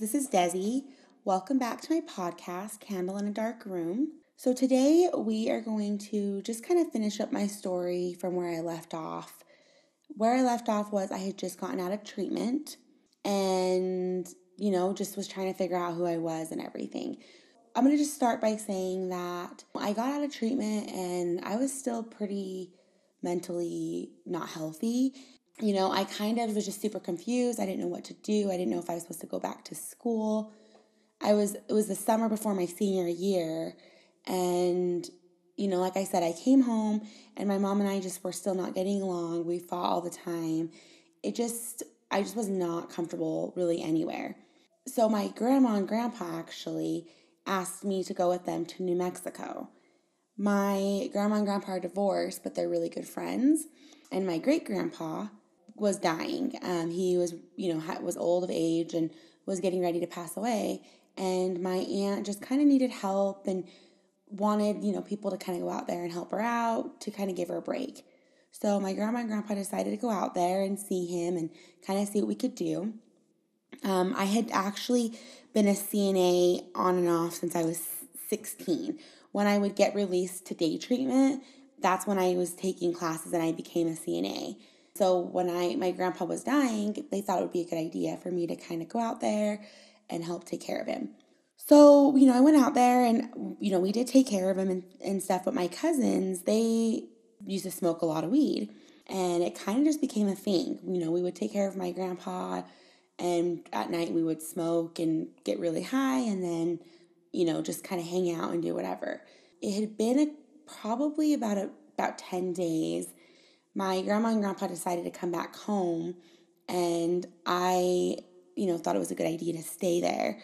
this is Desi. Welcome back to my podcast, Candle in a Dark Room. So, today we are going to just kind of finish up my story from where I left off. Where I left off was I had just gotten out of treatment and, you know, just was trying to figure out who I was and everything. I'm going to just start by saying that I got out of treatment and I was still pretty mentally not healthy you know, I kind of was just super confused. I didn't know what to do. I didn't know if I was supposed to go back to school. I was it was the summer before my senior year and you know, like I said, I came home and my mom and I just were still not getting along. We fought all the time. It just I just was not comfortable really anywhere. So my grandma and grandpa actually asked me to go with them to New Mexico. My grandma and grandpa are divorced, but they're really good friends. And my great grandpa was dying. Um, he was, you know, was old of age and was getting ready to pass away. And my aunt just kind of needed help and wanted, you know, people to kind of go out there and help her out to kind of give her a break. So my grandma and grandpa decided to go out there and see him and kind of see what we could do. Um, I had actually been a CNA on and off since I was 16. When I would get released to day treatment, that's when I was taking classes and I became a CNA. So when I my grandpa was dying, they thought it would be a good idea for me to kind of go out there and help take care of him. So, you know, I went out there and, you know, we did take care of him and, and stuff, but my cousins, they used to smoke a lot of weed. And it kind of just became a thing. You know, we would take care of my grandpa, and at night we would smoke and get really high, and then, you know, just kind of hang out and do whatever. It had been a, probably about a, about 10 days my grandma and grandpa decided to come back home and I, you know, thought it was a good idea to stay there.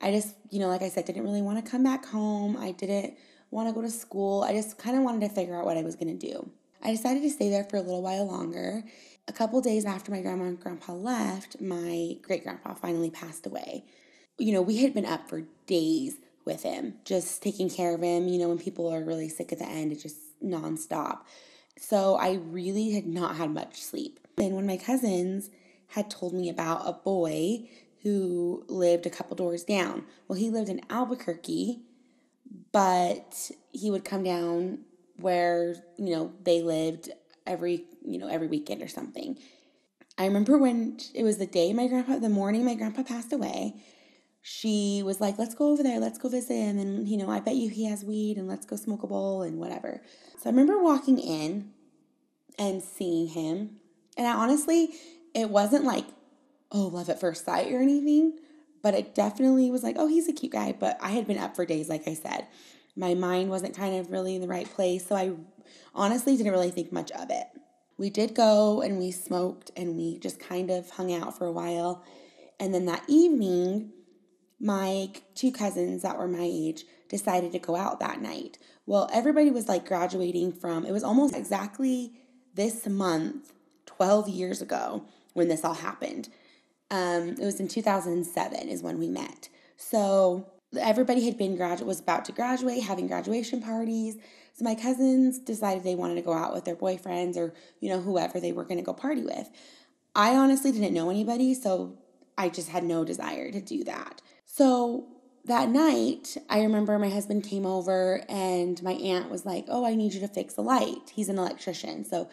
I just, you know, like I said, didn't really want to come back home. I didn't want to go to school. I just kind of wanted to figure out what I was going to do. I decided to stay there for a little while longer. A couple days after my grandma and grandpa left, my great grandpa finally passed away. You know, we had been up for days with him, just taking care of him. You know, when people are really sick at the end, it's just nonstop. So I really had not had much sleep. And when my cousins had told me about a boy who lived a couple doors down. Well, he lived in Albuquerque, but he would come down where, you know, they lived every, you know, every weekend or something. I remember when it was the day my grandpa, the morning my grandpa passed away, she was like, let's go over there, let's go visit him. And, you know, I bet you he has weed and let's go smoke a bowl and whatever. So I remember walking in and seeing him. And I honestly, it wasn't like, oh, love at first sight or anything, but it definitely was like, oh, he's a cute guy. But I had been up for days, like I said. My mind wasn't kind of really in the right place. So I honestly didn't really think much of it. We did go and we smoked and we just kind of hung out for a while. And then that evening, my two cousins that were my age decided to go out that night. Well, everybody was like graduating from, it was almost exactly this month, 12 years ago, when this all happened. Um, it was in 2007 is when we met. So everybody had been graduate was about to graduate, having graduation parties. So my cousins decided they wanted to go out with their boyfriends or you know whoever they were going to go party with. I honestly didn't know anybody, so I just had no desire to do that. So that night, I remember my husband came over and my aunt was like, Oh, I need you to fix a light. He's an electrician. So,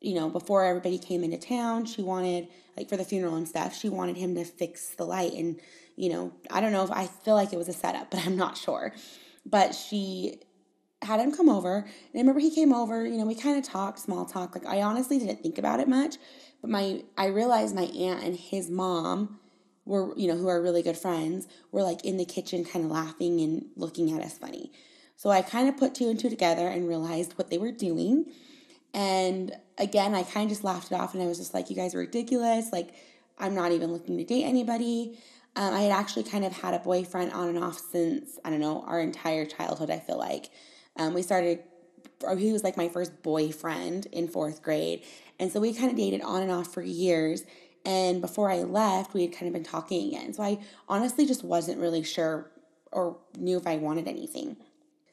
you know, before everybody came into town, she wanted, like for the funeral and stuff, she wanted him to fix the light. And, you know, I don't know if I feel like it was a setup, but I'm not sure. But she had him come over. And I remember he came over, you know, we kind of talked, small talk. Like I honestly didn't think about it much. But my I realized my aunt and his mom were, you know, who are really good friends, were like in the kitchen kind of laughing and looking at us funny. So I kind of put two and two together and realized what they were doing. And again, I kind of just laughed it off and I was just like, you guys are ridiculous. Like, I'm not even looking to date anybody. Um, I had actually kind of had a boyfriend on and off since, I don't know, our entire childhood, I feel like. Um, we started, or he was like my first boyfriend in fourth grade. And so we kind of dated on and off for years. And before I left, we had kind of been talking again. So I honestly just wasn't really sure or knew if I wanted anything.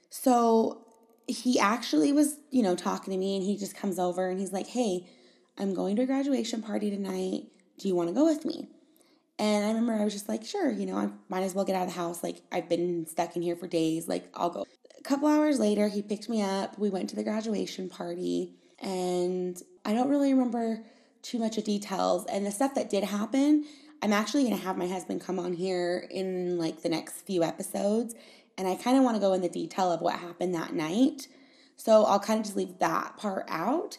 So he actually was, you know, talking to me and he just comes over and he's like, Hey, I'm going to a graduation party tonight. Do you want to go with me? And I remember I was just like, sure, you know, I might as well get out of the house. Like, I've been stuck in here for days. Like, I'll go. A couple hours later, he picked me up. We went to the graduation party. And I don't really remember too much of details. And the stuff that did happen, I'm actually going to have my husband come on here in like the next few episodes. And I kind of want to go in the detail of what happened that night. So I'll kind of just leave that part out.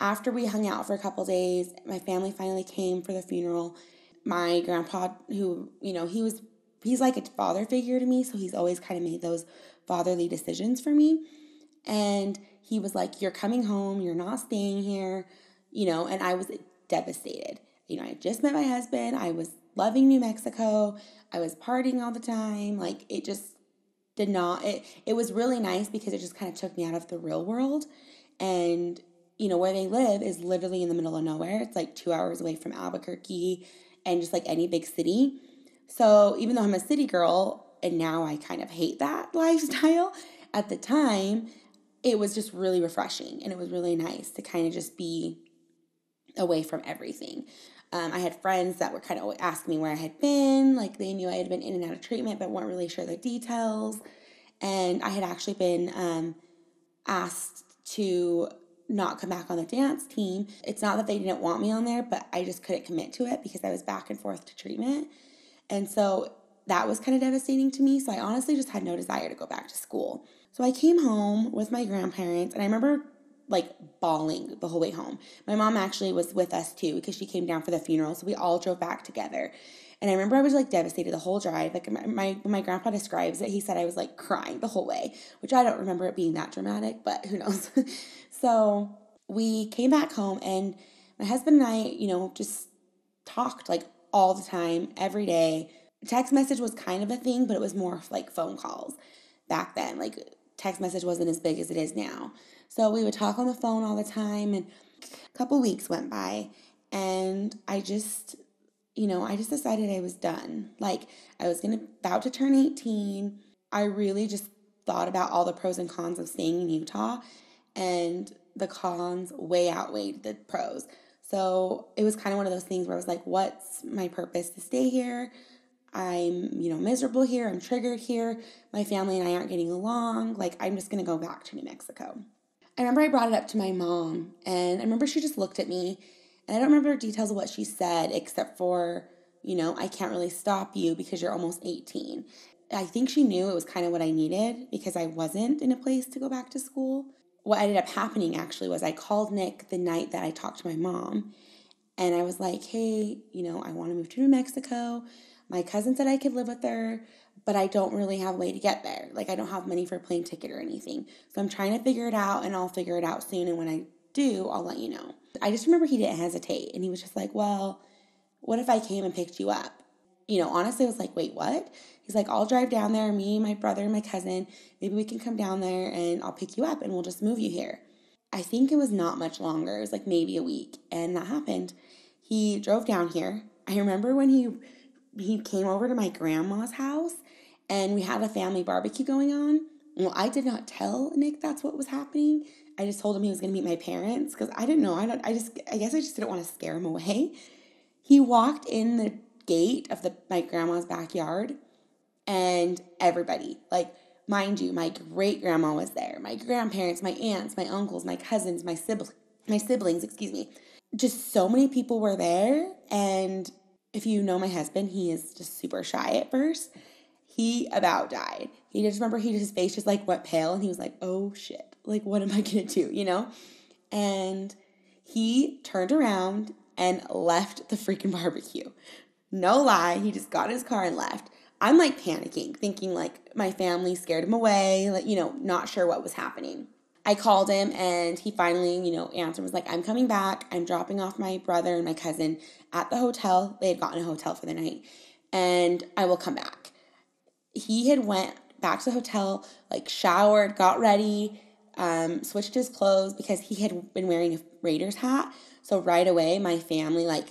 After we hung out for a couple days, my family finally came for the funeral my grandpa who you know he was he's like a father figure to me so he's always kind of made those fatherly decisions for me and he was like you're coming home you're not staying here you know and i was devastated. You know i just met my husband. I was loving new mexico. I was partying all the time. Like it just did not it it was really nice because it just kind of took me out of the real world. And you know where they live is literally in the middle of nowhere. It's like two hours away from albuquerque and just like any big city. So even though I'm a city girl and now I kind of hate that lifestyle, at the time it was just really refreshing and it was really nice to kind of just be away from everything. Um, I had friends that were kind of asking me where I had been, like they knew I had been in and out of treatment, but weren't really sure the details. And I had actually been um, asked to not come back on the dance team. It's not that they didn't want me on there, but I just couldn't commit to it because I was back and forth to treatment. And so that was kind of devastating to me. So I honestly just had no desire to go back to school. So I came home with my grandparents, and I remember like bawling the whole way home. My mom actually was with us too because she came down for the funeral. So we all drove back together. And I remember I was like devastated the whole drive. Like my, my, my grandpa describes it, he said I was like crying the whole way, which I don't remember it being that dramatic, but who knows. so we came back home and my husband and I, you know, just talked like all the time, every day. Text message was kind of a thing, but it was more like phone calls back then. Like text message wasn't as big as it is now. So we would talk on the phone all the time and a couple weeks went by and I just you know, I just decided I was done. Like I was gonna about to turn 18. I really just thought about all the pros and cons of staying in Utah, and the cons way outweighed the pros. So it was kind of one of those things where I was like, what's my purpose to stay here? I'm, you know, miserable here. I'm triggered here. My family and I aren't getting along. Like, I'm just going to go back to New Mexico. I remember I brought it up to my mom, and I remember she just looked at me and I don't remember details of what she said, except for, you know, I can't really stop you because you're almost 18. I think she knew it was kind of what I needed because I wasn't in a place to go back to school. What ended up happening actually was I called Nick the night that I talked to my mom and I was like, hey, you know, I want to move to New Mexico. My cousin said I could live with her, but I don't really have a way to get there. Like, I don't have money for a plane ticket or anything. So I'm trying to figure it out and I'll figure it out soon. And when I do, I'll let you know. I just remember he didn't hesitate and he was just like, Well, what if I came and picked you up? You know, honestly, I was like, Wait, what? He's like, I'll drive down there, me, my brother, and my cousin. Maybe we can come down there and I'll pick you up and we'll just move you here. I think it was not much longer. It was like maybe a week. And that happened. He drove down here. I remember when he he came over to my grandma's house and we had a family barbecue going on. Well, I did not tell Nick that's what was happening. I just told him he was going to meet my parents because I didn't know. I don't. I just. I guess I just didn't want to scare him away. He walked in the gate of the my grandma's backyard, and everybody, like mind you, my great grandma was there. My grandparents, my aunts, my uncles, my cousins, my siblings, my siblings. Excuse me. Just so many people were there, and if you know my husband, he is just super shy at first. He about died. He just remember he his face just like went pale, and he was like, "Oh shit." Like, what am I going to do, you know? And he turned around and left the freaking barbecue. No lie, he just got in his car and left. I'm like panicking, thinking like my family scared him away, like, you know, not sure what was happening. I called him and he finally, you know, answered was like, I'm coming back. I'm dropping off my brother and my cousin at the hotel. They had gotten a hotel for the night and I will come back. He had went back to the hotel, like showered, got ready, um, switched his clothes because he had been wearing a Raiders hat. So right away, my family, like,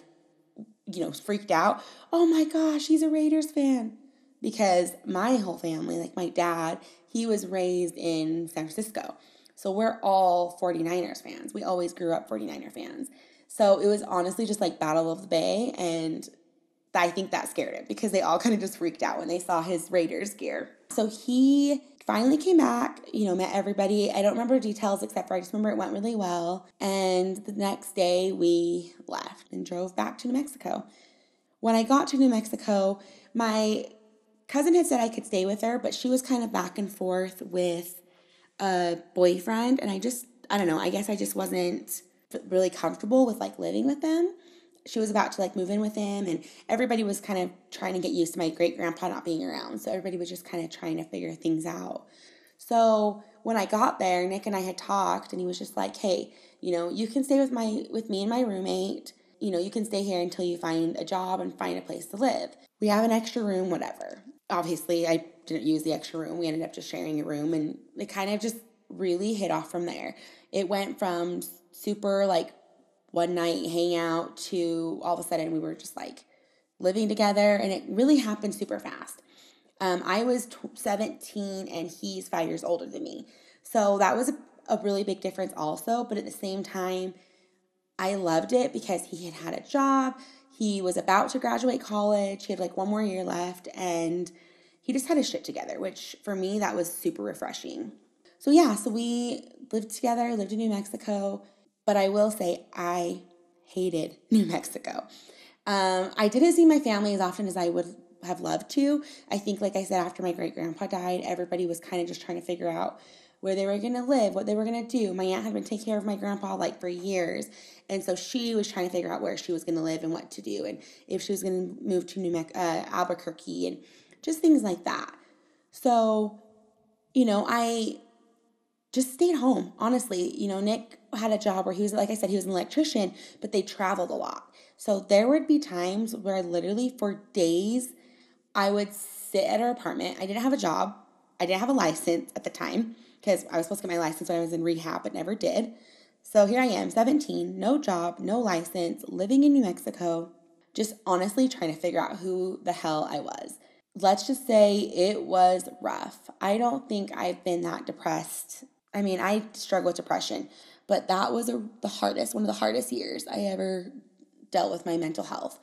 you know, freaked out. Oh my gosh, he's a Raiders fan. Because my whole family, like my dad, he was raised in San Francisco. So we're all 49ers fans. We always grew up 49er fans. So it was honestly just like Battle of the Bay. And I think that scared him because they all kind of just freaked out when they saw his Raiders gear. So he finally came back, you know, met everybody. I don't remember details except for I just remember it went really well. And the next day we left and drove back to New Mexico. When I got to New Mexico, my cousin had said I could stay with her, but she was kind of back and forth with a boyfriend. And I just, I don't know, I guess I just wasn't really comfortable with like living with them she was about to like move in with him and everybody was kind of trying to get used to my great grandpa not being around so everybody was just kind of trying to figure things out. So when i got there nick and i had talked and he was just like hey you know you can stay with my with me and my roommate. You know you can stay here until you find a job and find a place to live. We have an extra room whatever. Obviously i didn't use the extra room. We ended up just sharing a room and it kind of just really hit off from there. It went from super like one night hang out to all of a sudden we were just like living together and it really happened super fast. Um, I was t- 17 and he's five years older than me. So that was a, a really big difference also. But at the same time, I loved it because he had had a job. He was about to graduate college. He had like one more year left and he just had his shit together, which for me, that was super refreshing. So yeah, so we lived together, lived in New Mexico but I will say I hated New Mexico. Um, I didn't see my family as often as I would have loved to. I think, like I said, after my great grandpa died, everybody was kind of just trying to figure out where they were going to live, what they were going to do. My aunt had been taking care of my grandpa like for years. And so she was trying to figure out where she was going to live and what to do, and if she was going to move to New Me- uh, Albuquerque, and just things like that. So, you know, I just stayed home. Honestly, you know, Nick had a job where he was, like I said, he was an electrician, but they traveled a lot. So there would be times where literally for days I would sit at our apartment. I didn't have a job, I didn't have a license at the time because I was supposed to get my license when I was in rehab, but never did. So here I am, 17, no job, no license, living in New Mexico, just honestly trying to figure out who the hell I was. Let's just say it was rough. I don't think I've been that depressed I mean, I struggle with depression, but that was a, the hardest, one of the hardest years I ever dealt with my mental health.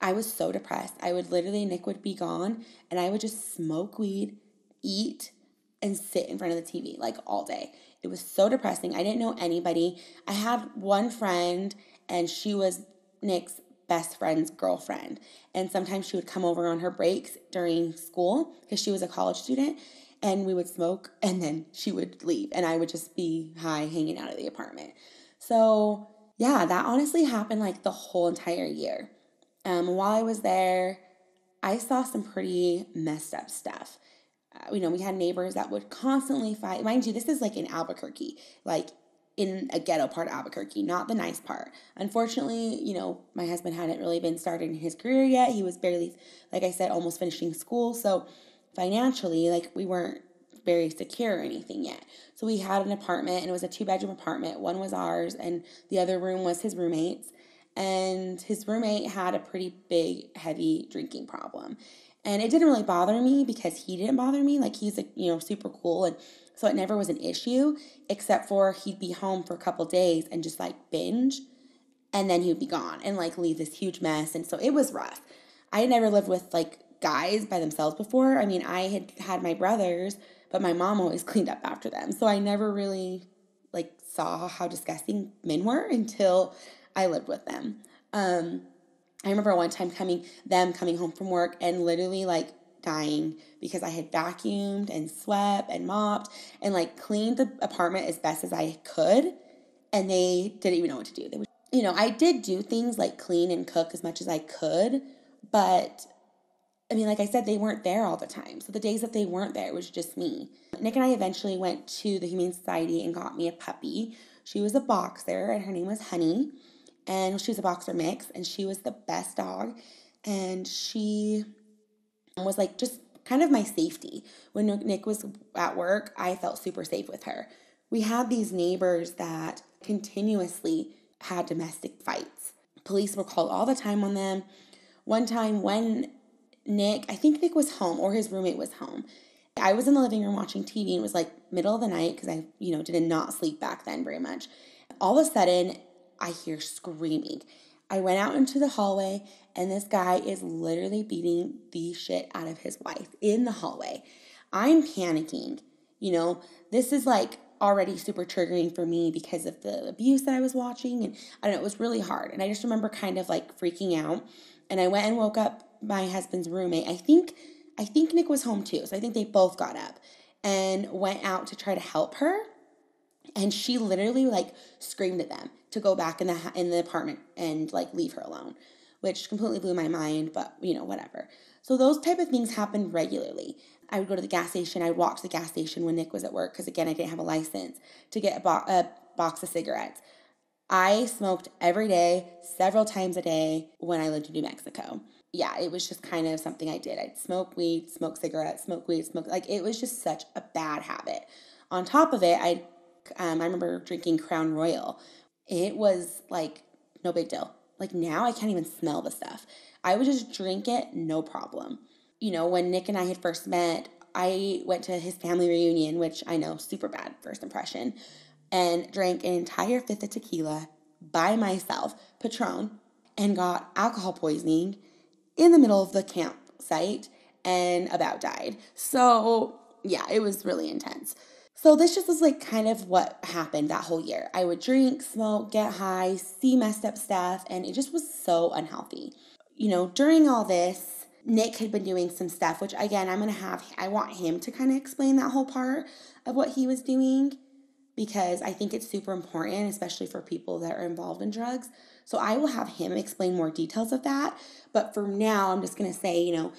I was so depressed. I would literally, Nick would be gone, and I would just smoke weed, eat, and sit in front of the TV like all day. It was so depressing. I didn't know anybody. I had one friend, and she was Nick's best friend's girlfriend. And sometimes she would come over on her breaks during school because she was a college student and we would smoke and then she would leave and I would just be high hanging out of the apartment. So, yeah, that honestly happened like the whole entire year. Um, while I was there, I saw some pretty messed up stuff. Uh, you know, we had neighbors that would constantly fight. Mind you, this is like in Albuquerque, like in a ghetto part of Albuquerque, not the nice part. Unfortunately, you know, my husband hadn't really been started in his career yet. He was barely, like I said, almost finishing school. So financially, like we weren't very secure or anything yet. So we had an apartment and it was a two bedroom apartment. One was ours and the other room was his roommate's. And his roommate had a pretty big, heavy drinking problem. And it didn't really bother me because he didn't bother me. Like he's, a, you know, super cool. And so it never was an issue, except for he'd be home for a couple days and just like binge. And then he would be gone and like leave this huge mess. And so it was rough. I had never lived with like guys by themselves before. I mean, I had had my brothers, but my mom always cleaned up after them. So I never really like saw how disgusting men were until I lived with them. Um, I remember one time coming them coming home from work and literally like dying because I had vacuumed and swept and mopped and like cleaned the apartment as best as I could and they didn't even know what to do. They would, you know, I did do things like clean and cook as much as I could, but I mean, like I said, they weren't there all the time. So the days that they weren't there, it was just me. Nick and I eventually went to the Humane Society and got me a puppy. She was a boxer and her name was Honey. And she was a boxer mix and she was the best dog. And she was like just kind of my safety. When Nick was at work, I felt super safe with her. We had these neighbors that continuously had domestic fights. Police were called all the time on them. One time when Nick, I think Nick was home or his roommate was home. I was in the living room watching TV and it was like middle of the night because I, you know, did not sleep back then very much. All of a sudden, I hear screaming. I went out into the hallway and this guy is literally beating the shit out of his wife in the hallway. I'm panicking. You know, this is like already super triggering for me because of the abuse that I was watching. And I don't know, it was really hard. And I just remember kind of like freaking out. And I went and woke up my husband's roommate. I think I think Nick was home too. So I think they both got up and went out to try to help her. And she literally like screamed at them to go back in the in the apartment and like leave her alone, which completely blew my mind, but you know, whatever. So those type of things happen regularly. I would go to the gas station. I would walk to the gas station when Nick was at work because again, I didn't have a license to get a, bo- a box of cigarettes. I smoked every day, several times a day when I lived in New Mexico. Yeah, it was just kind of something I did. I'd smoke weed, smoke cigarettes, smoke weed, smoke like it was just such a bad habit. On top of it, I um, I remember drinking Crown Royal. It was like no big deal. Like now, I can't even smell the stuff. I would just drink it, no problem. You know, when Nick and I had first met, I went to his family reunion, which I know super bad first impression, and drank an entire fifth of tequila by myself, Patron, and got alcohol poisoning in the middle of the campsite and about died. So, yeah, it was really intense. So, this just was like kind of what happened that whole year. I would drink, smoke, get high, see messed up stuff, and it just was so unhealthy. You know, during all this, Nick had been doing some stuff, which again, I'm to have, I want him to kind of explain that whole part of what he was doing because I think it's super important, especially for people that are involved in drugs. So I will have him explain more details of that. But for now, I'm just going to say, you know,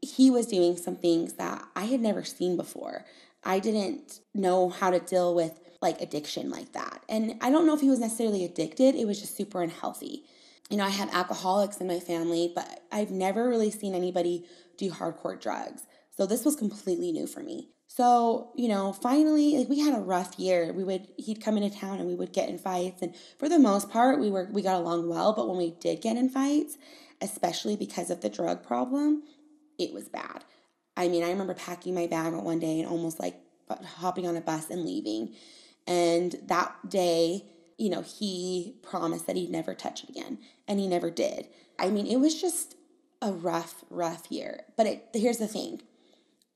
he was doing some things that I had never seen before. I didn't know how to deal with like addiction like that. And I don't know if he was necessarily addicted, it was just super unhealthy. You know, I have alcoholics in my family, but I've never really seen anybody do hardcore drugs. So this was completely new for me. So, you know, finally, like we had a rough year. We would he'd come into town and we would get in fights and for the most part we were we got along well, but when we did get in fights, especially because of the drug problem, it was bad. I mean, I remember packing my bag one day and almost like hopping on a bus and leaving. And that day, you know, he promised that he'd never touch it again, and he never did. I mean, it was just a rough, rough year. But it, here's the thing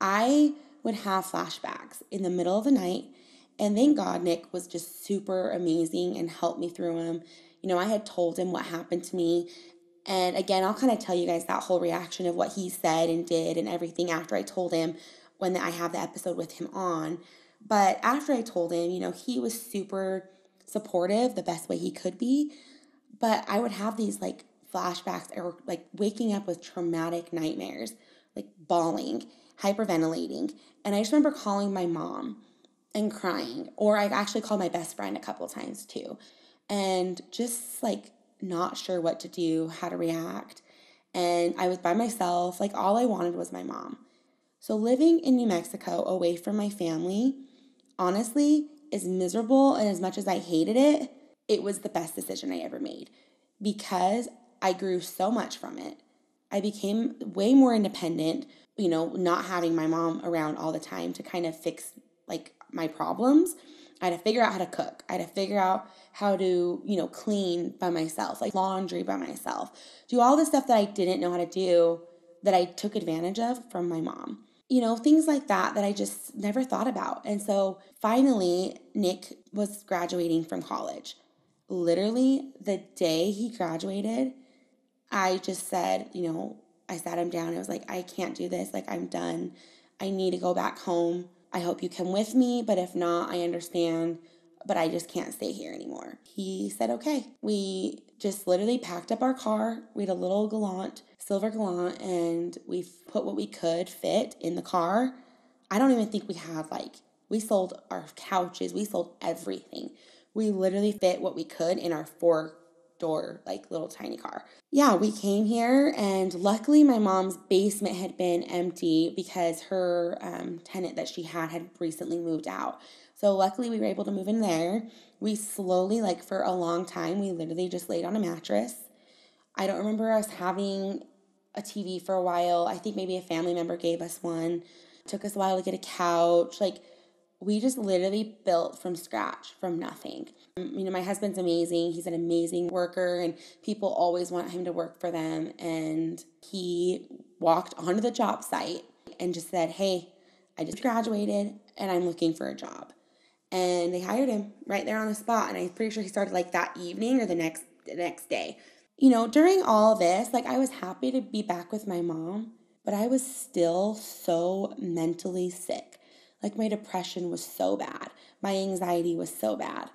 I would have flashbacks in the middle of the night. And thank God Nick was just super amazing and helped me through them. You know, I had told him what happened to me. And again, I'll kind of tell you guys that whole reaction of what he said and did and everything after I told him when I have the episode with him on. But after I told him, you know, he was super supportive the best way he could be. But I would have these like flashbacks or like waking up with traumatic nightmares, like bawling hyperventilating. And I just remember calling my mom and crying, or I actually called my best friend a couple times too, and just like not sure what to do, how to react. And I was by myself, like all I wanted was my mom. So living in New Mexico away from my family, honestly, is miserable. And as much as I hated it, it was the best decision I ever made because I grew so much from it. I became way more independent, you know, not having my mom around all the time to kind of fix like my problems. I had to figure out how to cook. I had to figure out how to, you know, clean by myself, like laundry by myself, do all the stuff that I didn't know how to do that I took advantage of from my mom. You know, things like that that I just never thought about. And so finally, Nick was graduating from college. Literally, the day he graduated, I just said, you know, I sat him down. I was like, I can't do this. Like, I'm done. I need to go back home. I hope you come with me, but if not, I understand. But I just can't stay here anymore. He said, okay. We just literally packed up our car. We had a little Galant, silver Galant, and we put what we could fit in the car. I don't even think we had like, we sold our couches, we sold everything. We literally fit what we could in our four door, like little tiny car. Yeah, we came here, and luckily, my mom's basement had been empty because her um, tenant that she had had recently moved out. So, luckily, we were able to move in there. We slowly, like for a long time, we literally just laid on a mattress. I don't remember us having a TV for a while. I think maybe a family member gave us one. It took us a while to get a couch. Like, we just literally built from scratch, from nothing. Um, you know, my husband's amazing. He's an amazing worker, and people always want him to work for them. And he walked onto the job site and just said, Hey, I just graduated and I'm looking for a job. And they hired him right there on the spot. And I'm pretty sure he started like that evening or the next the next day. You know, during all this, like I was happy to be back with my mom, but I was still so mentally sick. Like my depression was so bad. My anxiety was so bad.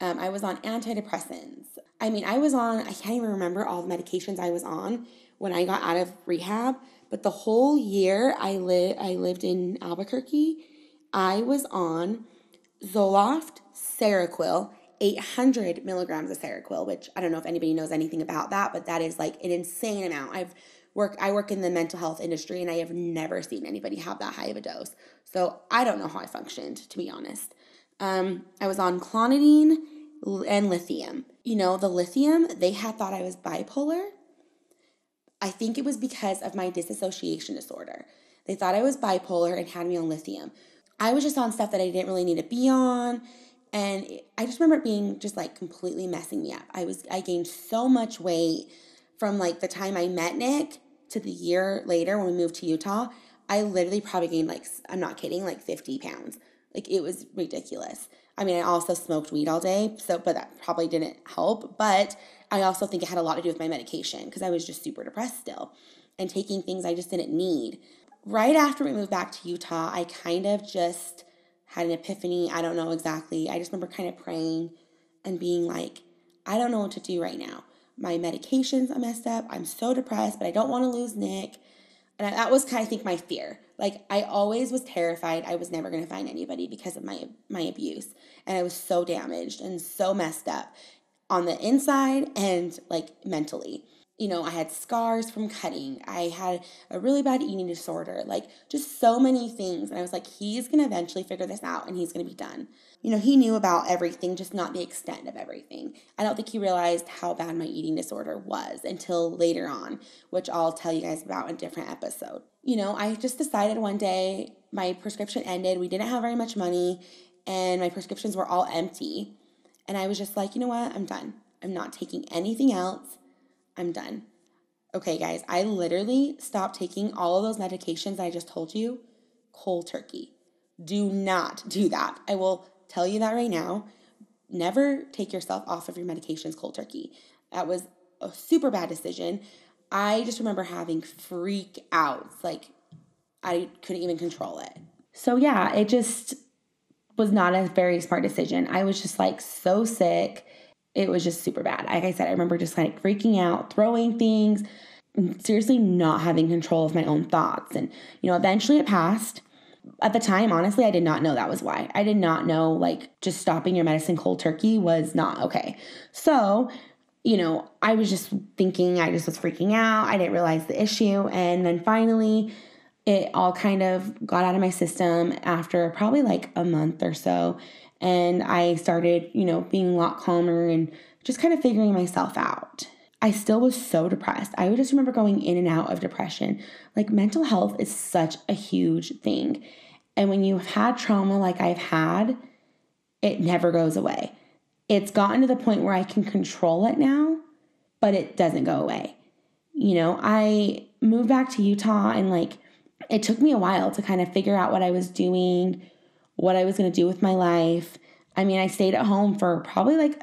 Um, I was on antidepressants. I mean, I was on, I can't even remember all the medications I was on when I got out of rehab, but the whole year I, li- I lived in Albuquerque, I was on Zoloft, Seroquel, 800 milligrams of Seroquel, which I don't know if anybody knows anything about that, but that is like an insane amount. I've work I work in the mental health industry and I have never seen anybody have that high of a dose. So I don't know how I functioned, to be honest. Um, I was on clonidine and lithium. You know, the lithium, they had thought I was bipolar. I think it was because of my dissociation disorder. They thought I was bipolar and had me on lithium. I was just on stuff that I didn't really need to be on. And I just remember it being just like completely messing me up. I was I gained so much weight from like the time I met Nick to the year later when we moved to Utah. I literally probably gained like I'm not kidding, like 50 pounds. Like it was ridiculous. I mean, I also smoked weed all day, so but that probably didn't help. But I also think it had a lot to do with my medication because I was just super depressed still and taking things I just didn't need. Right after we moved back to Utah, I kind of just had an epiphany. I don't know exactly. I just remember kind of praying and being like, I don't know what to do right now. My medications are messed up. I'm so depressed, but I don't want to lose Nick. And I, that was kind of, I think, my fear. Like I always was terrified I was never going to find anybody because of my my abuse, and I was so damaged and so messed up on the inside and like mentally you know, I had scars from cutting. I had a really bad eating disorder, like just so many things. And I was like, he's going to eventually figure this out and he's going to be done. You know, he knew about everything, just not the extent of everything. I don't think he realized how bad my eating disorder was until later on, which I'll tell you guys about in a different episode. You know, I just decided one day my prescription ended. We didn't have very much money and my prescriptions were all empty. And I was just like, you know what? I'm done. I'm not taking anything else. I'm done. Okay, guys, I literally stopped taking all of those medications I just told you cold turkey. Do not do that. I will tell you that right now. Never take yourself off of your medications cold turkey. That was a super bad decision. I just remember having freak outs. Like, I couldn't even control it. So, yeah, it just was not a very smart decision. I was just like so sick it was just super bad. Like I said, I remember just like freaking out, throwing things, seriously not having control of my own thoughts. And, you know, eventually it passed. At the time, honestly, I did not know that was why. I did not know like just stopping your medicine cold turkey was not okay. So, you know, I was just thinking, I just was freaking out. I didn't realize the issue. And then finally, it all kind of got out of my system after probably like a month or so and I started, you know, being a lot calmer and just kind of figuring myself out. I still was so depressed. I would just remember going in and out of depression. Like mental health is such a huge thing. And when you've had trauma like I've had, it never goes away. It's gotten to the point where I can control it now, but it doesn't go away. You know, I moved back to Utah and like it took me a while to kind of figure out what I was doing, what I was going to do with my life. I mean, I stayed at home for probably like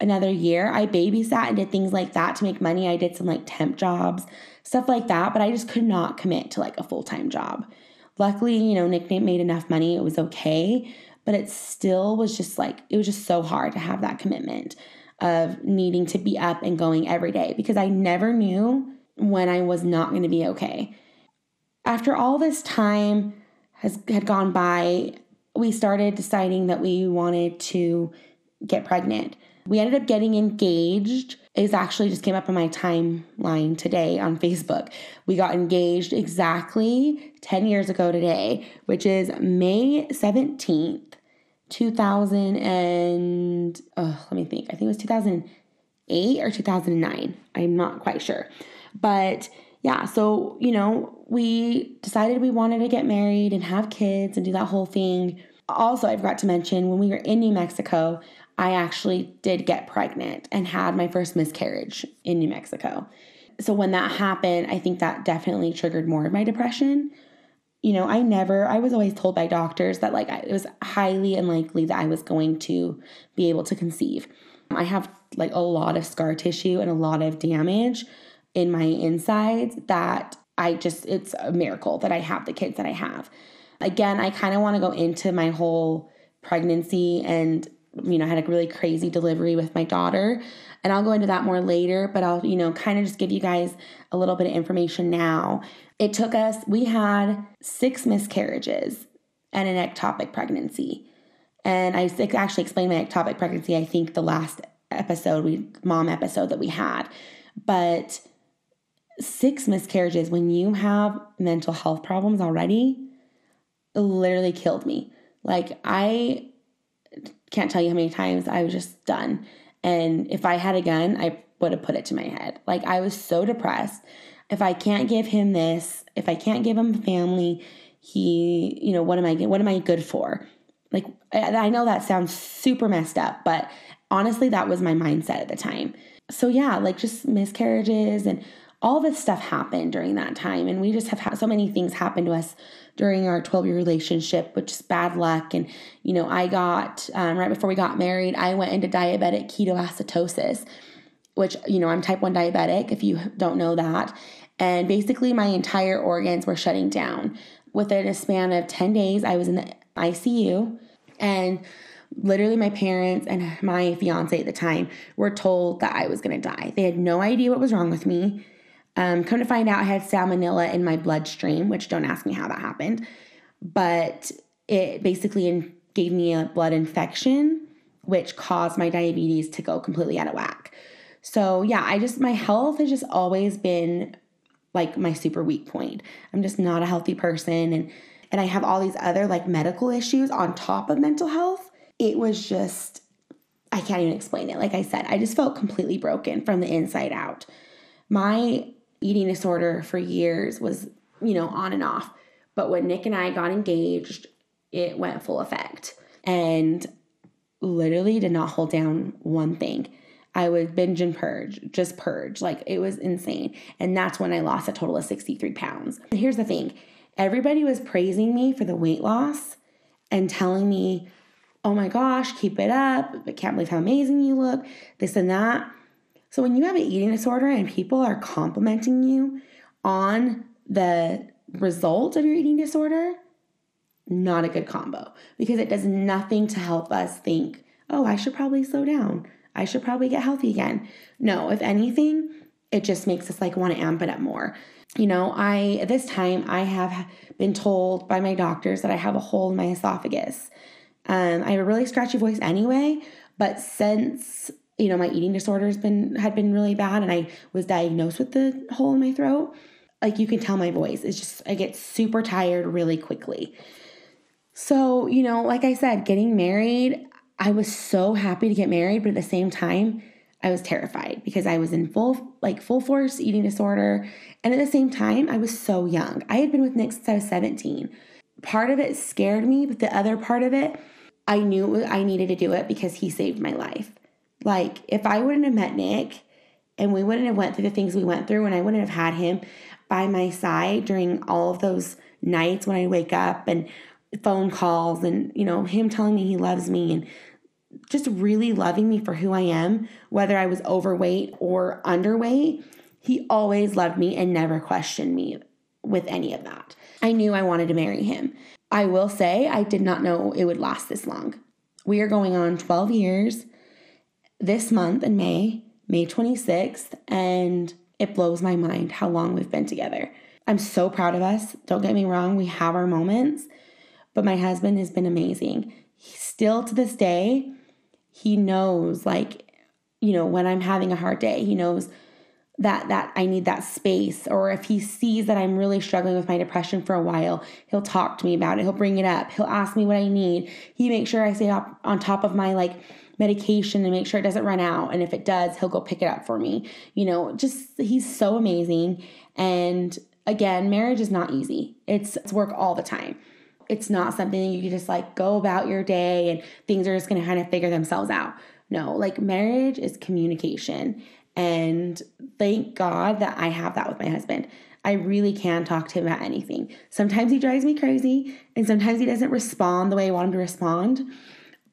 another year. I babysat and did things like that to make money. I did some like temp jobs, stuff like that, but I just could not commit to like a full time job. Luckily, you know, Nickname made enough money. It was okay, but it still was just like, it was just so hard to have that commitment of needing to be up and going every day because I never knew when I was not going to be okay. After all this time has had gone by, we started deciding that we wanted to get pregnant. We ended up getting engaged. It actually just came up on my timeline today on Facebook. We got engaged exactly 10 years ago today, which is May 17th, 2000 and oh, let me think. I think it was 2008 or 2009. I'm not quite sure. But yeah, so, you know, we decided we wanted to get married and have kids and do that whole thing. also, I forgot to mention when we were in New Mexico, I actually did get pregnant and had my first miscarriage in New Mexico. So when that happened, I think that definitely triggered more of my depression. You know, I never, I was always told by doctors that like it was highly unlikely that I was going to be able to conceive. I have like a lot of scar tissue and a lot of damage in my insides that I just, it's a miracle that I have the kids that I have. Again, I kind of want to go into my whole pregnancy and, you know, I had a really crazy delivery with my daughter. And I'll go into that more later, but I'll, you know, kind of just give you guys a little bit of information now. It took us, we had six miscarriages and an ectopic pregnancy. And I actually explained my ectopic pregnancy, I think, the last episode, we mom episode that we had. But six miscarriages when you have mental health problems already literally killed me. Like I can't tell you how many times I was just done. And if I had a gun, I would have put it to my head. Like I was so depressed. If I can't give him this, if I can't give him family, he, you know, what am I what am I good for? Like I know that sounds super messed up, but honestly that was my mindset at the time. So yeah, like just miscarriages and all this stuff happened during that time. And we just have had so many things happen to us during our 12 year relationship, which is bad luck. And, you know, I got, um, right before we got married, I went into diabetic ketoacidosis, which, you know, I'm type 1 diabetic, if you don't know that. And basically, my entire organs were shutting down. Within a span of 10 days, I was in the ICU. And literally my parents and my fiance at the time were told that I was going to die. They had no idea what was wrong with me. Um, come to find out, I had salmonella in my bloodstream, which don't ask me how that happened, but it basically gave me a blood infection, which caused my diabetes to go completely out of whack. So, yeah, I just, my health has just always been like my super weak point. I'm just not a healthy person. And, and I have all these other like medical issues on top of mental health. It was just, I can't even explain it. Like I said, I just felt completely broken from the inside out. My eating disorder for years was, you know, on and off. But when Nick and I got engaged, it went full effect and literally did not hold down one thing. I would binge and purge, just purge. Like it was insane. And that's when I lost a total of 63 pounds. And here's the thing everybody was praising me for the weight loss and telling me, oh my gosh, keep it up. I can't believe how amazing you look, this and that. So when you have an eating disorder and people are complimenting you on the result of your eating disorder, not a good combo because it does nothing to help us think, oh, I should probably slow down. I should probably get healthy again. No, if anything, it just makes us like want to amp it up more. You know, I this time I have been told by my doctors that I have a hole in my esophagus. Um, I have a really scratchy voice anyway, but since you know, my eating disorder has been had been really bad and I was diagnosed with the hole in my throat. Like you can tell my voice is just I get super tired really quickly. So, you know, like I said, getting married, I was so happy to get married, but at the same time, I was terrified because I was in full like full force eating disorder and at the same time, I was so young. I had been with Nick since I was 17. Part of it scared me, but the other part of it, I knew I needed to do it because he saved my life. Like if I wouldn't have met Nick and we wouldn't have went through the things we went through and I wouldn't have had him by my side during all of those nights when I wake up and phone calls and you know him telling me he loves me and just really loving me for who I am, whether I was overweight or underweight, he always loved me and never questioned me with any of that. I knew I wanted to marry him. I will say I did not know it would last this long. We are going on 12 years this month in May, May 26th, and it blows my mind how long we've been together. I'm so proud of us. Don't get me wrong, we have our moments, but my husband has been amazing. He, still to this day, he knows like, you know, when I'm having a hard day, he knows that that I need that space or if he sees that I'm really struggling with my depression for a while, he'll talk to me about it. He'll bring it up. He'll ask me what I need. He makes sure I stay up on top of my like medication and make sure it doesn't run out. And if it does, he'll go pick it up for me. You know, just he's so amazing. And again, marriage is not easy, it's, it's work all the time. It's not something you can just like go about your day and things are just going to kind of figure themselves out. No, like marriage is communication. And thank God that I have that with my husband. I really can talk to him about anything. Sometimes he drives me crazy and sometimes he doesn't respond the way I want him to respond.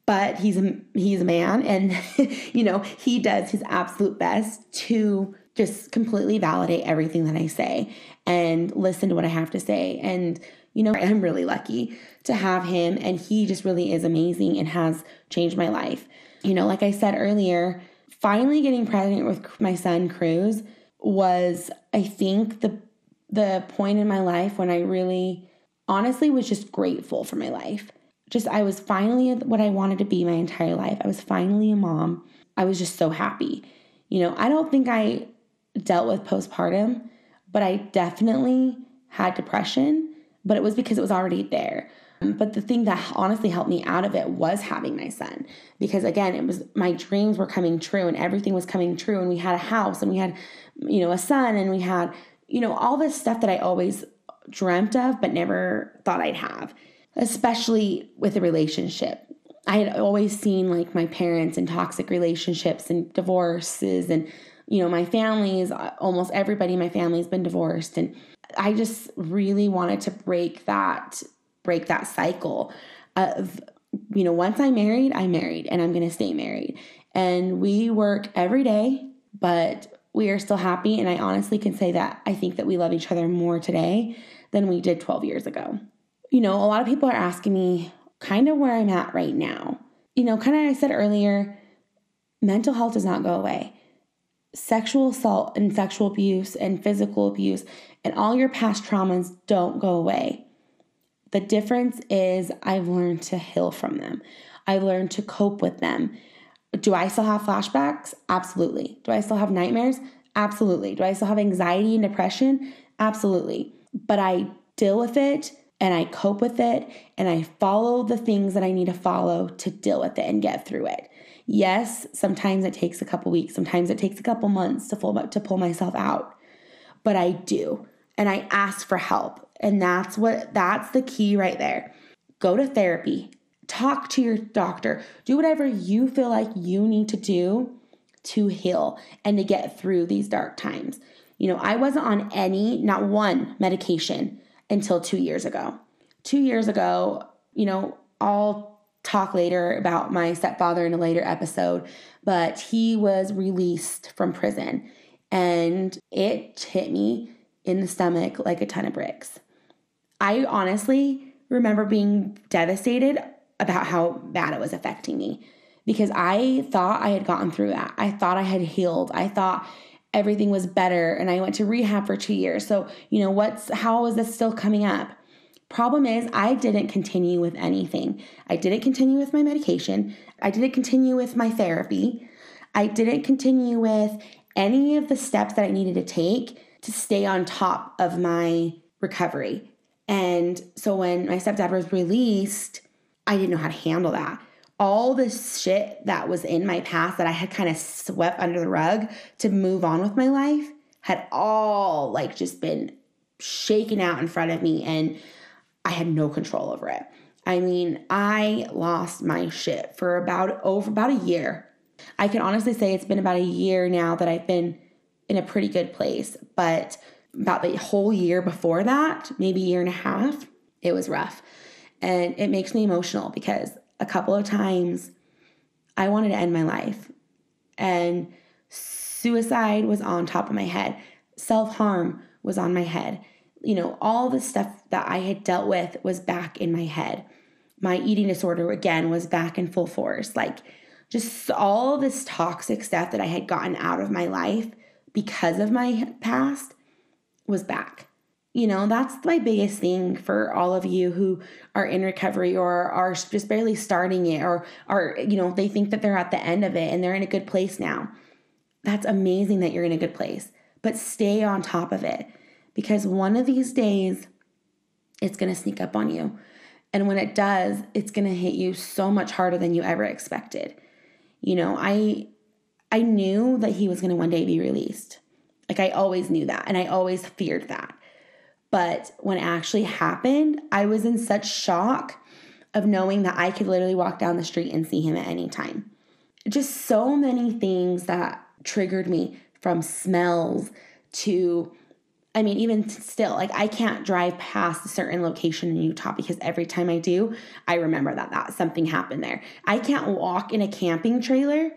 But he's a he's a man and you know, he does his absolute best to just completely validate everything that I say and listen to what I have to say. And you know, I'm really lucky to have him and he just really is amazing and has changed my life. You know, like I said earlier, finally getting pregnant with my son Cruz was I think the the point in my life when I really honestly was just grateful for my life. Just I was finally what I wanted to be my entire life. I was finally a mom. I was just so happy. You know, I don't think I dealt with postpartum, but I definitely had depression, but it was because it was already there. But the thing that honestly helped me out of it was having my son because again, it was my dreams were coming true and everything was coming true and we had a house and we had you know a son and we had you know all this stuff that I always dreamt of but never thought I'd have, especially with a relationship. I had always seen like my parents in toxic relationships and divorces and you know my family's uh, almost everybody in my family has been divorced. And I just really wanted to break that break that cycle of you know once i'm married i'm married and i'm going to stay married. And we work every day but we are still happy. And i honestly can say that i think that we love each other more today than we did 12 years ago you know a lot of people are asking me kind of where i'm at right now you know kind of i said earlier mental health does not go away sexual assault and sexual abuse and physical abuse and all your past traumas don't go away the difference is I've learned to heal from them. I've learned to cope with them. Do I still have flashbacks? Absolutely. Do I still have nightmares? Absolutely. Do I still have anxiety and depression? Absolutely. But I deal with it and I cope with it and I follow the things that I need to follow to deal with it and get through it. Yes, sometimes it takes a couple weeks, sometimes it takes a couple months to pull to pull myself out. But I do. And I ask for help. And that's what that's the key right there. Go to therapy. Talk to your doctor. Do whatever you feel like you need to do to heal and to get through these dark times. You know, I wasn't on any, not one medication until 2 years ago. 2 years ago, you know, I'll talk later about my stepfather in a later episode, but he was released from prison and it hit me in the stomach like a ton of bricks. I honestly remember being devastated about how bad it was affecting me because I thought I had gotten through that. I thought I had healed. I thought everything was better and I went to rehab for 2 years. So, you know, what's how is this still coming up? Problem is, I didn't continue with anything. I didn't continue with my medication. I didn't continue with my therapy. I didn't continue with any of the steps that I needed to take to stay on top of my recovery. And so when my stepdad was released, I didn't know how to handle that. All this shit that was in my past that I had kind of swept under the rug to move on with my life had all like just been shaken out in front of me and I had no control over it. I mean, I lost my shit for about over about a year. I can honestly say it's been about a year now that I've been in a pretty good place, but about the whole year before that, maybe a year and a half, it was rough. And it makes me emotional because a couple of times I wanted to end my life. And suicide was on top of my head, self harm was on my head. You know, all the stuff that I had dealt with was back in my head. My eating disorder, again, was back in full force. Like, just all this toxic stuff that I had gotten out of my life because of my past was back. You know, that's my biggest thing for all of you who are in recovery or are just barely starting it or are, you know, they think that they're at the end of it and they're in a good place now. That's amazing that you're in a good place, but stay on top of it because one of these days it's going to sneak up on you. And when it does, it's going to hit you so much harder than you ever expected. You know, I I knew that he was going to one day be released. Like I always knew that and I always feared that. But when it actually happened, I was in such shock of knowing that I could literally walk down the street and see him at any time. Just so many things that triggered me from smells to I mean, even still, like I can't drive past a certain location in Utah because every time I do, I remember that that something happened there. I can't walk in a camping trailer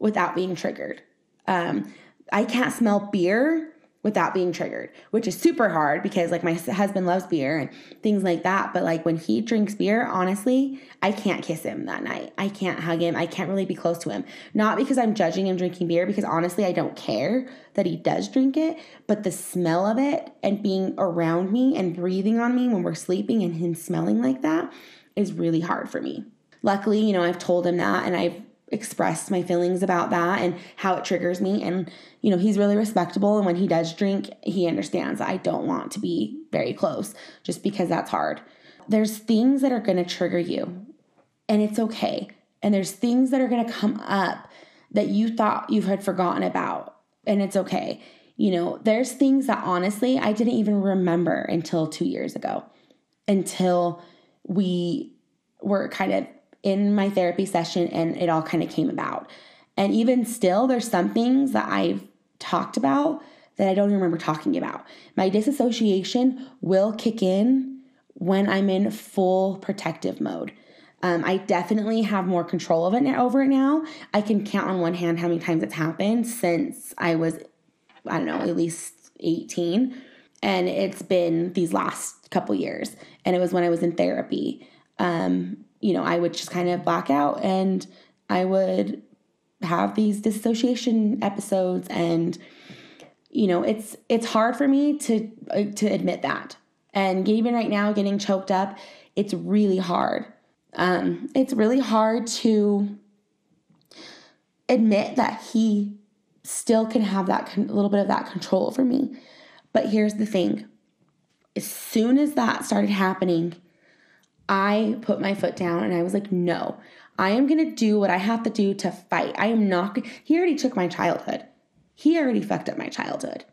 without being triggered. Um, I can't smell beer without being triggered, which is super hard because like my husband loves beer and things like that. But like when he drinks beer, honestly, I can't kiss him that night. I can't hug him. I can't really be close to him. Not because I'm judging him drinking beer, because honestly, I don't care that he does drink it, but the smell of it and being around me and breathing on me when we're sleeping and him smelling like that is really hard for me. Luckily, you know, I've told him that and I've expressed my feelings about that and how it triggers me. And, you know, he's really respectable. And when he does drink, he understands I don't want to be very close just because that's hard. There's things that are going to trigger you, and it's okay. And there's things that are going to come up that you thought you had forgotten about, and it's okay. You know, there's things that honestly I didn't even remember until two years ago, until we were kind of in my therapy session and it all kind of came about. And even still, there's some things that I've talked about that I don't even remember talking about. My disassociation will kick in when I'm in full protective mode. Um, I definitely have more control of it now, over it now. I can count on one hand how many times it's happened since I was, I don't know, at least 18. And it's been these last couple years. And it was when I was in therapy. Um, you know, I would just kind of black out and I would have these dissociation episodes and you know, it's it's hard for me to uh, to admit that. And even right now getting choked up, it's really hard. Um it's really hard to admit that he still can have that con- little bit of that control over me. But here's the thing. As soon as that started happening, I put my foot down and I was like, no, I am going to do what I have to do to fight. I am not, he already took my childhood. He already fucked up my childhood.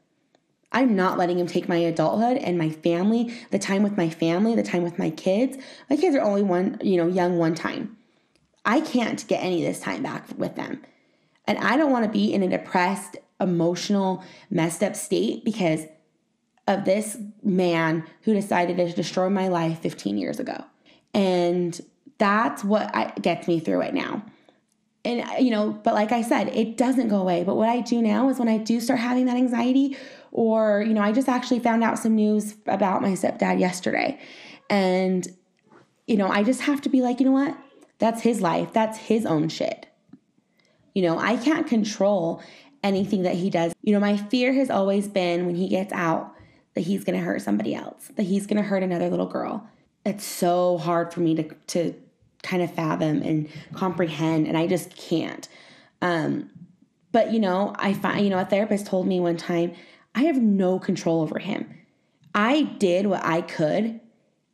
I'm not letting him take my adulthood and my family, the time with my family, the time with my kids. My kids are only one, you know, young one time. I can't get any of this time back with them. And I don't want to be in a depressed, emotional, messed up state because of this man who decided to destroy my life 15 years ago. And that's what I, gets me through it now. And, uh, you know, but like I said, it doesn't go away. But what I do now is when I do start having that anxiety, or, you know, I just actually found out some news about my stepdad yesterday. And, you know, I just have to be like, you know what? That's his life. That's his own shit. You know, I can't control anything that he does. You know, my fear has always been when he gets out that he's going to hurt somebody else, that he's going to hurt another little girl it's so hard for me to to kind of fathom and comprehend and I just can't. Um but you know, I find you know, a therapist told me one time, I have no control over him. I did what I could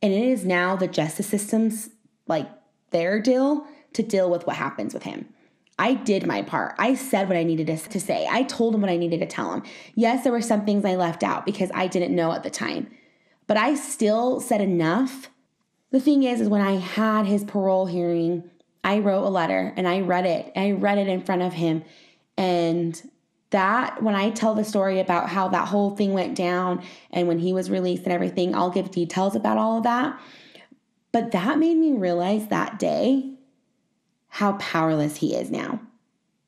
and it is now the justice system's like their deal to deal with what happens with him. I did my part. I said what I needed to, say. I told him what I needed to tell him. Yes, there were some things I left out because I didn't know at the time. But I still said enough the thing is, is when I had his parole hearing, I wrote a letter and I read it. I read it in front of him. And that, when I tell the story about how that whole thing went down and when he was released and everything, I'll give details about all of that. But that made me realize that day how powerless he is now.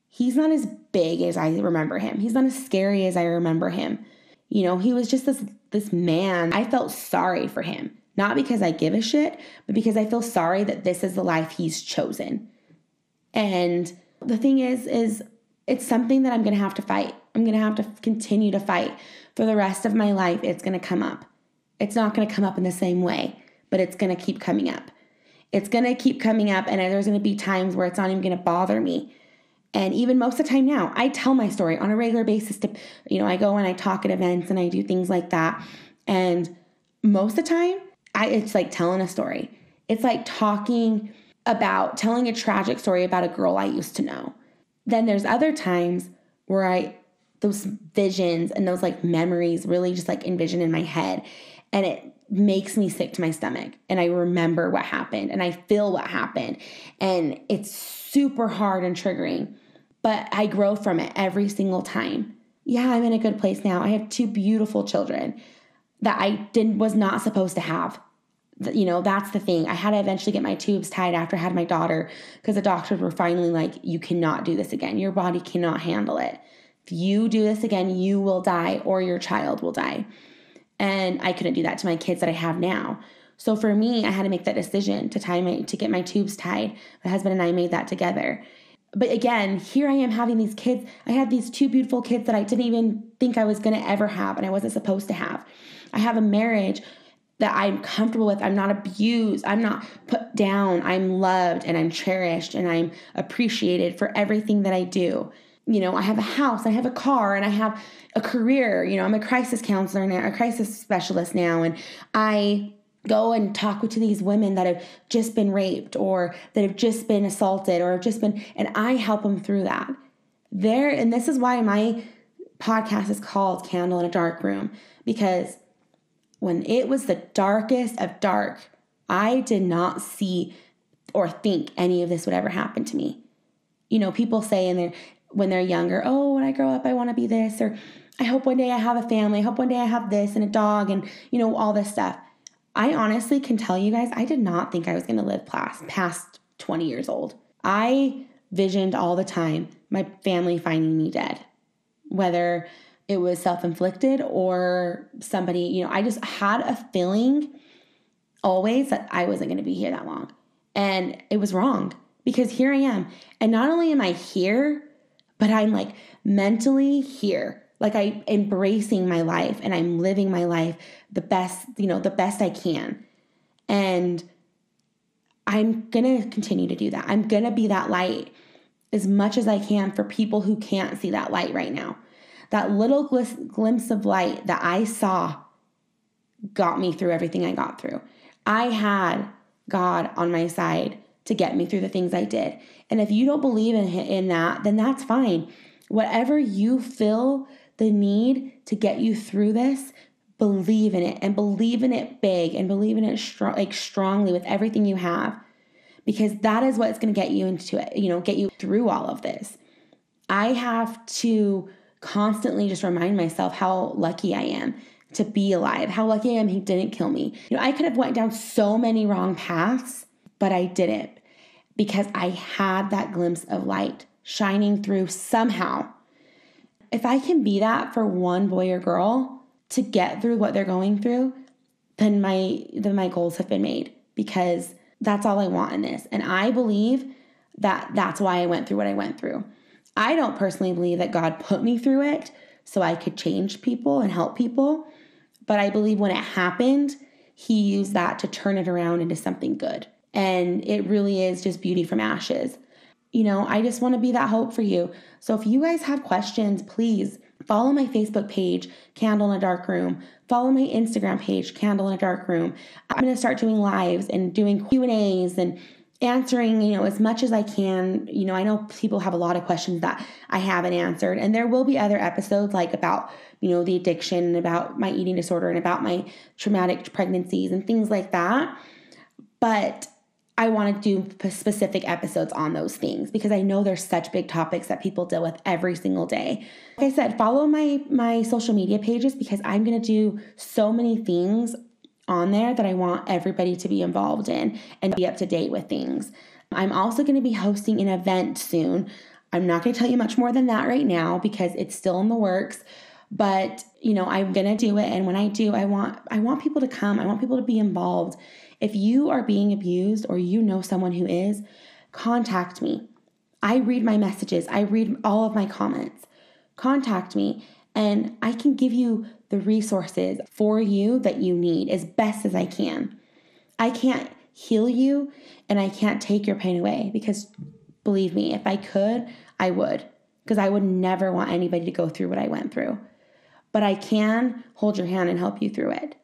He's not as big as I remember him. He's not as scary as I remember him. You know, he was just this this man. I felt sorry for him. Not because I give a shit, but because I feel sorry that this is the life he's chosen. And the thing is, is it's something that I'm gonna have to fight. I'm gonna have to continue to fight for the rest of my life. It's gonna come up. It's not gonna come up in the same way, but it's gonna keep coming up. It's gonna keep coming up, and there's gonna be times where it's not even gonna bother me. And even most of the time now, I tell my story on a regular basis to, you know, I go and I talk at events and I do things like that. And most of the time, I, it's like telling a story. It's like talking about telling a tragic story about a girl I used to know. Then there's other times where I, those visions and those like memories really just like envision in my head. and it makes me sick to my stomach. And I remember what happened and I feel what happened. And it's super hard and triggering, but I grow from it every single time. Yeah, I'm in a good place now. I have two beautiful children that I didn't was not supposed to have. You know, that's the thing. I had to eventually get my tubes tied after I had my daughter because the doctors were finally like, you cannot do this again. Your body cannot handle it. If you do this again, you will die or your child will die. And I couldn't do that to my kids that I have now. So for me, I had to make that decision to tie my to get my tubes tied. My husband and I made that together. But again, here I am having these kids. I had these two beautiful kids that I didn't even think I was going to ever have and I wasn't supposed to have. I have a marriage that I'm comfortable with. I'm not abused. I'm not put down. I'm loved and I'm cherished and I'm appreciated for everything that I do. You know, I have a house, I have a car, and I have a career. You know, I'm a crisis counselor now, a crisis specialist now, and I go and talk to these women that have just been raped or that have just been assaulted or have just been, and I help them through that. There, and this is why my podcast is called Candle in a Dark Room because when it was the darkest of dark, I did not see or think any of this would ever happen to me. You know, people say in their when they're younger, oh, when I grow up, I want to be this, or I hope one day I have a family. I hope one day I have this and a dog and, you know, all this stuff. I honestly can tell you guys, I did not think I was going to live past, past 20 years old. I visioned all the time my family finding me dead, whether it was self inflicted or somebody, you know, I just had a feeling always that I wasn't going to be here that long. And it was wrong because here I am. And not only am I here, but I'm like mentally here. Like I'm embracing my life and I'm living my life the best, you know, the best I can. And I'm going to continue to do that. I'm going to be that light as much as I can for people who can't see that light right now. That little glimpse of light that I saw got me through everything I got through. I had God on my side to get me through the things I did. And if you don't believe in, in that, then that's fine. Whatever you feel the need to get you through this, believe in it and believe in it big and believe in it strong, like strongly with everything you have because that is what's going to get you into it, you know, get you through all of this. I have to constantly just remind myself how lucky I am to be alive, how lucky I am he didn't kill me. You know, I could have went down so many wrong paths, but I didn't because I had that glimpse of light shining through somehow. If I can be that for one boy or girl to get through what they're going through, then my then my goals have been made because that's all I want in this. And I believe that that's why I went through what I went through. I don't personally believe that God put me through it so I could change people and help people. But I believe when it happened, He used that to turn it around into something good. And it really is just beauty from ashes. You know, I just want to be that hope for you. So if you guys have questions, please follow my Facebook page, Candle in a Dark Room. Follow my Instagram page, Candle in a Dark Room. I'm going to start doing lives and doing Q&As and answering, you know, as much as I can. You know, I know people have a lot of questions that I haven't answered, and there will be other episodes like about, you know, the addiction and about my eating disorder and about my traumatic pregnancies and things like that. But I want to do specific episodes on those things because I know there's such big topics that people deal with every single day. Like I said, follow my my social media pages because I'm going to do so many things on there that I want everybody to be involved in and be up to date with things. I'm also going to be hosting an event soon. I'm not going to tell you much more than that right now because it's still in the works, but you know, I'm going to do it and when I do, I want I want people to come. I want people to be involved. If you are being abused or you know someone who is, contact me. I read my messages. I read all of my comments. Contact me and I can give you the resources for you that you need as best as I can. I can't heal you and I can't take your pain away because believe me, if I could, I would because I would never want anybody to go through what I went through. But I can hold your hand and help you through it.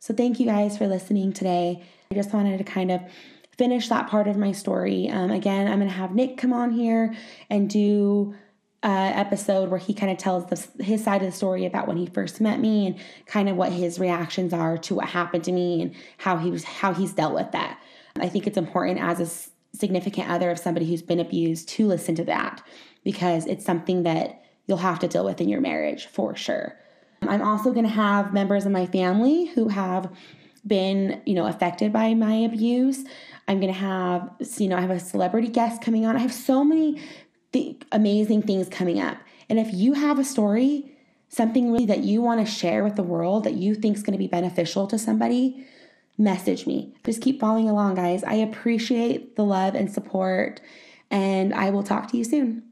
So, thank you guys for listening today. I just wanted to kind of finish that part of my story. Um, again, I'm going to have Nick come on here and do uh, episode where he kind of tells the, his side of the story about when he first met me and kind of what his reactions are to what happened to me and how he was how he's dealt with that. I think it's important as a significant other of somebody who's been abused to listen to that because it's something that you'll have to deal with in your marriage for sure. I'm also going to have members of my family who have been, you know, affected by my abuse. I'm going to have, you know, I have a celebrity guest coming on. I have so many th- amazing things coming up. And if you have a story, something really that you want to share with the world that you think is going to be beneficial to somebody, message me. Just keep following along, guys. I appreciate the love and support, and I will talk to you soon.